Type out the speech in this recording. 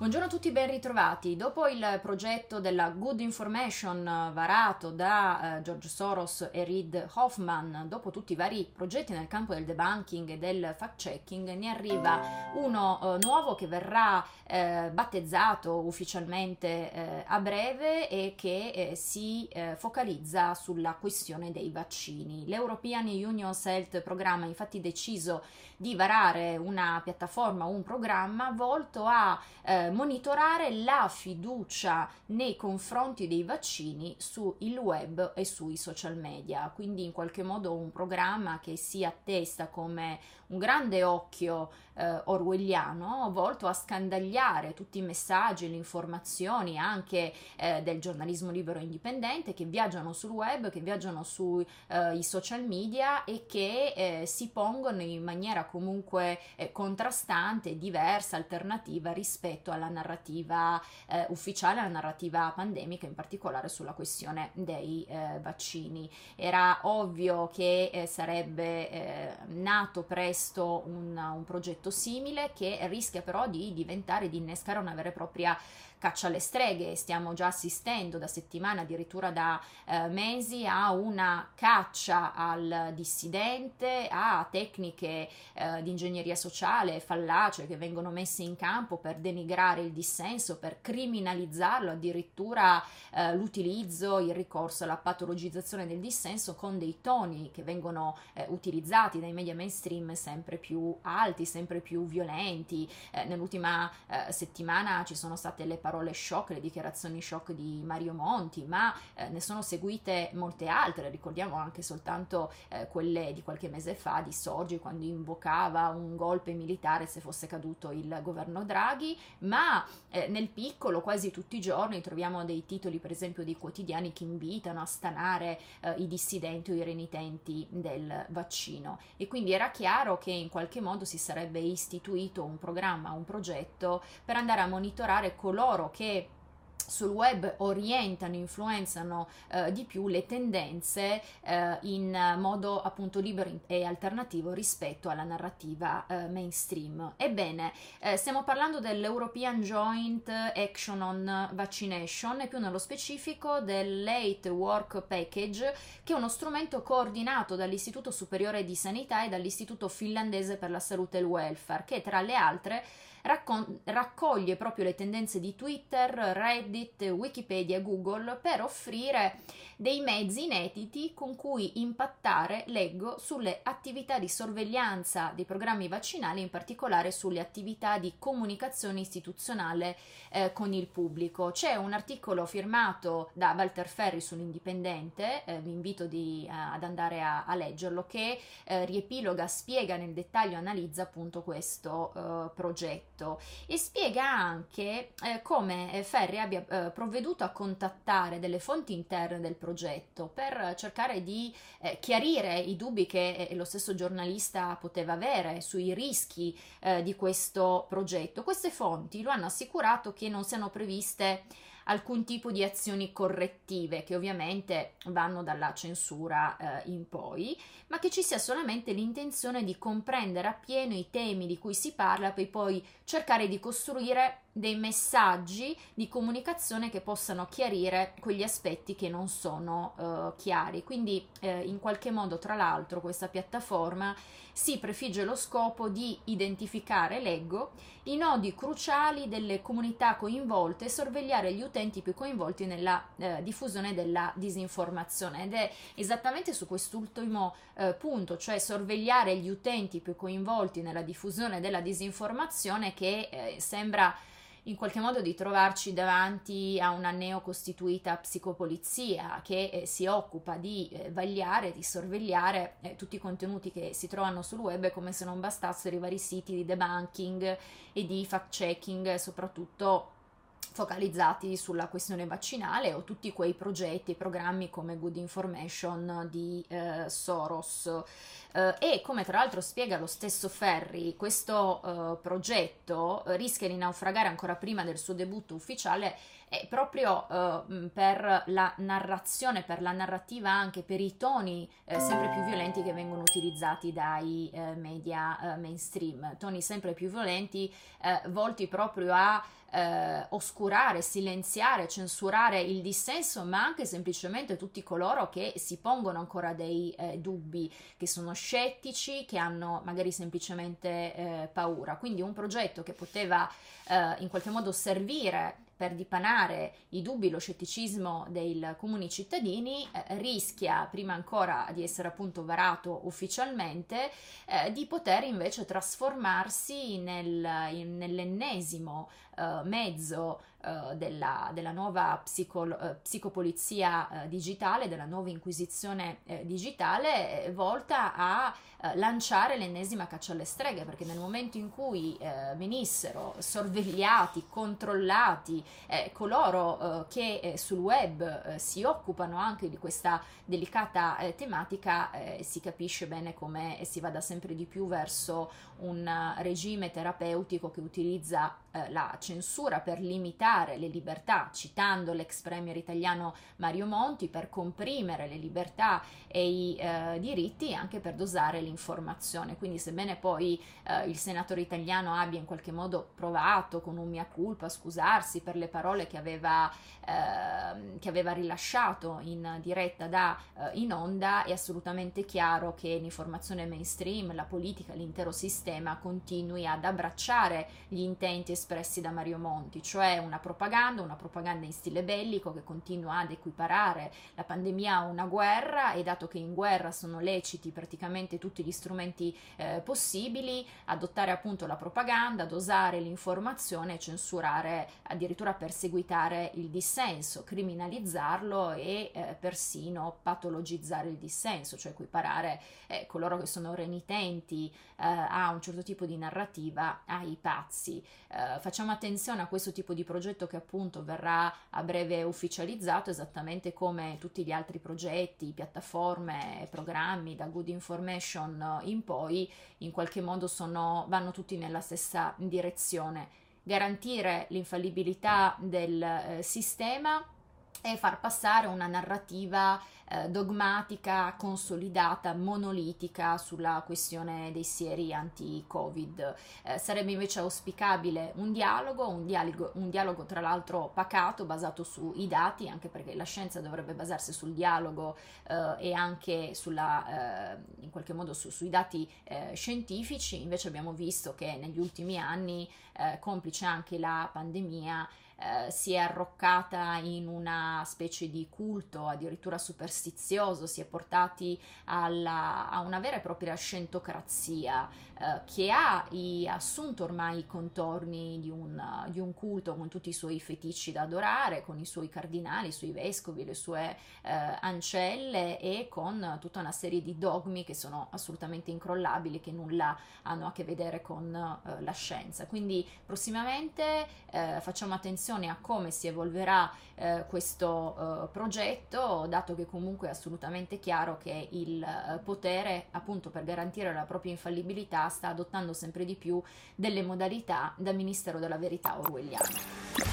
Buongiorno a tutti, ben ritrovati. Dopo il progetto della Good Information eh, varato da uh, George Soros e Reid Hoffman, dopo tutti i vari progetti nel campo del debunking e del fact-checking, ne arriva uno uh, nuovo che verrà uh, battezzato ufficialmente a breve e che si focalizza sulla questione dei vaccini. L'European Union Health Programma ha infatti deciso di varare una piattaforma, un programma volto a monitorare la fiducia nei confronti dei vaccini sul web e sui social media, quindi in qualche modo un programma che si attesta come un grande occhio eh, orwelliano volto a scandagliare tutti i messaggi, le informazioni anche eh, del giornalismo libero e indipendente che viaggiano sul web, che viaggiano sui eh, social media e che eh, si pongono in maniera comunque eh, contrastante, diversa, alternativa rispetto alla narrativa eh, ufficiale, alla narrativa pandemica, in particolare sulla questione dei vaccini. Era ovvio che sarebbe nato presto un, un progetto simile che rischia però di diventare, di innescare una vera e propria caccia alle streghe, stiamo già assistendo da settimane, addirittura da eh, mesi, a una caccia al dissidente, a tecniche eh, di ingegneria sociale fallace che vengono messe in campo per denigrare il dissenso, per criminalizzarlo, addirittura eh, l'utilizzo, il ricorso alla patologizzazione del dissenso con dei toni che vengono eh, utilizzati dai media mainstream sempre più alti, sempre più violenti. Eh, nell'ultima eh, settimana ci sono state le parole shock, le dichiarazioni shock di Mario Monti, ma eh, ne sono seguite molte altre, ricordiamo anche soltanto eh, quelle di qualche mese fa di Sorgi quando invocava un golpe militare se fosse caduto il governo Draghi, ma eh, nel piccolo quasi tutti i giorni troviamo dei titoli per esempio di quotidiani che invitano a stanare eh, i dissidenti o i renitenti del vaccino. E quindi era chiaro che in qualche modo si sarebbe istituito un programma, un progetto per andare a monitorare coloro che sul web orientano, influenzano eh, di più le tendenze eh, in modo appunto libero e alternativo rispetto alla narrativa eh, mainstream. Ebbene, eh, stiamo parlando dell'European Joint Action on Vaccination e più nello specifico del Late Work Package, che è uno strumento coordinato dall'Istituto Superiore di Sanità e dall'Istituto Finlandese per la Salute e il Welfare, che tra le altre raccon- raccoglie proprio le tendenze di Twitter, Reddit, Wikipedia e Google per offrire dei mezzi inediti con cui impattare, leggo, sulle attività di sorveglianza dei programmi vaccinali, in particolare sulle attività di comunicazione istituzionale eh, con il pubblico. C'è un articolo firmato da Walter Ferri sull'Indipendente, eh, vi invito di, uh, ad andare a, a leggerlo, che eh, riepiloga, spiega nel dettaglio, analizza appunto questo uh, progetto e spiega anche eh, come Ferri abbia eh, provveduto a contattare delle fonti interne del progetto progetto per cercare di eh, chiarire i dubbi che eh, lo stesso giornalista poteva avere sui rischi eh, di questo progetto. Queste fonti lo hanno assicurato che non siano previste alcun tipo di azioni correttive che ovviamente vanno dalla censura eh, in poi, ma che ci sia solamente l'intenzione di comprendere appieno i temi di cui si parla per poi cercare di costruire dei messaggi di comunicazione che possano chiarire quegli aspetti che non sono uh, chiari. Quindi eh, in qualche modo, tra l'altro, questa piattaforma si prefigge lo scopo di identificare, leggo, i nodi cruciali delle comunità coinvolte e sorvegliare gli utenti più coinvolti nella eh, diffusione della disinformazione. Ed è esattamente su quest'ultimo eh, punto, cioè sorvegliare gli utenti più coinvolti nella diffusione della disinformazione che eh, sembra in qualche modo di trovarci davanti a una neocostituita psicopolizia che eh, si occupa di eh, vagliare, di sorvegliare eh, tutti i contenuti che si trovano sul web come se non bastassero i vari siti di debunking e di fact checking, soprattutto focalizzati sulla questione vaccinale o tutti quei progetti e programmi come Good Information di eh, Soros. Uh, e come tra l'altro spiega lo stesso Ferri, questo uh, progetto rischia di naufragare ancora prima del suo debutto ufficiale è proprio uh, per la narrazione, per la narrativa anche per i toni eh, sempre più violenti che vengono utilizzati dai eh, media eh, mainstream, toni sempre più violenti eh, volti proprio a eh, oscurare, silenziare, censurare il dissenso, ma anche semplicemente tutti coloro che si pongono ancora dei eh, dubbi, che sono scettici, che hanno magari semplicemente eh, paura. Quindi un progetto che poteva eh, in qualche modo servire per dipanare i dubbi, lo scetticismo dei comuni cittadini, eh, rischia, prima ancora di essere appunto varato ufficialmente, eh, di poter invece trasformarsi nel, in, nell'ennesimo eh, mezzo uh, della, della, nuova psico, uh, psicopolizia digitale, della nuova inquisizione digitale, volta a lanciare l'ennesima caccia alle streghe, perché nel momento in cui venissero sorvegliati, controllati coloro che sul web si occupano anche di questa delicata tematica, si capisce bene come si vada sempre di più verso un regime terapeutico che utilizza la censura per limitare le libertà, citando l'ex premier italiano Mario Monti, per comprimere le libertà e i eh, diritti e anche per dosare l'informazione. Quindi sebbene poi eh, il senatore italiano abbia in qualche modo provato con un mia culpa a scusarsi per le parole che aveva, eh, che aveva rilasciato in diretta da eh, in onda, è assolutamente chiaro che l'informazione mainstream, la politica, l'intero sistema continui ad abbracciare gli intenti espressi da Mario Monti, cioè una propaganda, una propaganda in stile bellico che continua ad equiparare la pandemia a una guerra e dato che in guerra sono leciti praticamente tutti gli strumenti eh, possibili, adottare appunto la propaganda, dosare l'informazione, censurare, addirittura perseguitare il dissenso, criminalizzarlo e eh, persino patologizzare il dissenso, cioè equiparare eh, coloro che sono renitenti eh, a un certo tipo di narrativa ai pazzi. Eh, facciamo attenzione a questo tipo di progetto che appunto verrà a breve ufficializzato, esattamente come tutti gli altri progetti, piattaforme, programmi da Good Information in poi, in qualche modo sono, vanno tutti nella stessa direzione. Garantire l'infallibilità del eh, sistema e far passare una narrativa eh, dogmatica, consolidata, monolitica sulla questione dei sieri anti-Covid. Eh, sarebbe invece auspicabile un dialogo, un dialogo, un dialogo tra l'altro pacato, basato sui dati, anche perché la scienza dovrebbe basarsi sul dialogo eh, e anche sulla, eh, in qualche modo su, sui dati eh, scientifici. Invece abbiamo visto che negli ultimi anni, eh, complice anche la pandemia, eh, si è arroccata in una specie di culto addirittura superstizioso, si è portati alla, a una vera e propria scentocrazia eh, che ha i, assunto ormai i contorni di un, di un, culto con tutti i suoi feticci da adorare, con i suoi cardinali, i suoi vescovi, le sue eh, ancelle e con tutta una serie di dogmi che sono assolutamente incrollabili, che nulla hanno a che vedere con eh, la scienza. Quindi prossimamente eh, facciamo attenzione attenzione a come si evolverà eh, questo eh, progetto, dato che comunque è assolutamente chiaro che il eh, potere, appunto per garantire la propria infallibilità, sta adottando sempre di più delle modalità da Ministero della Verità orwelliano.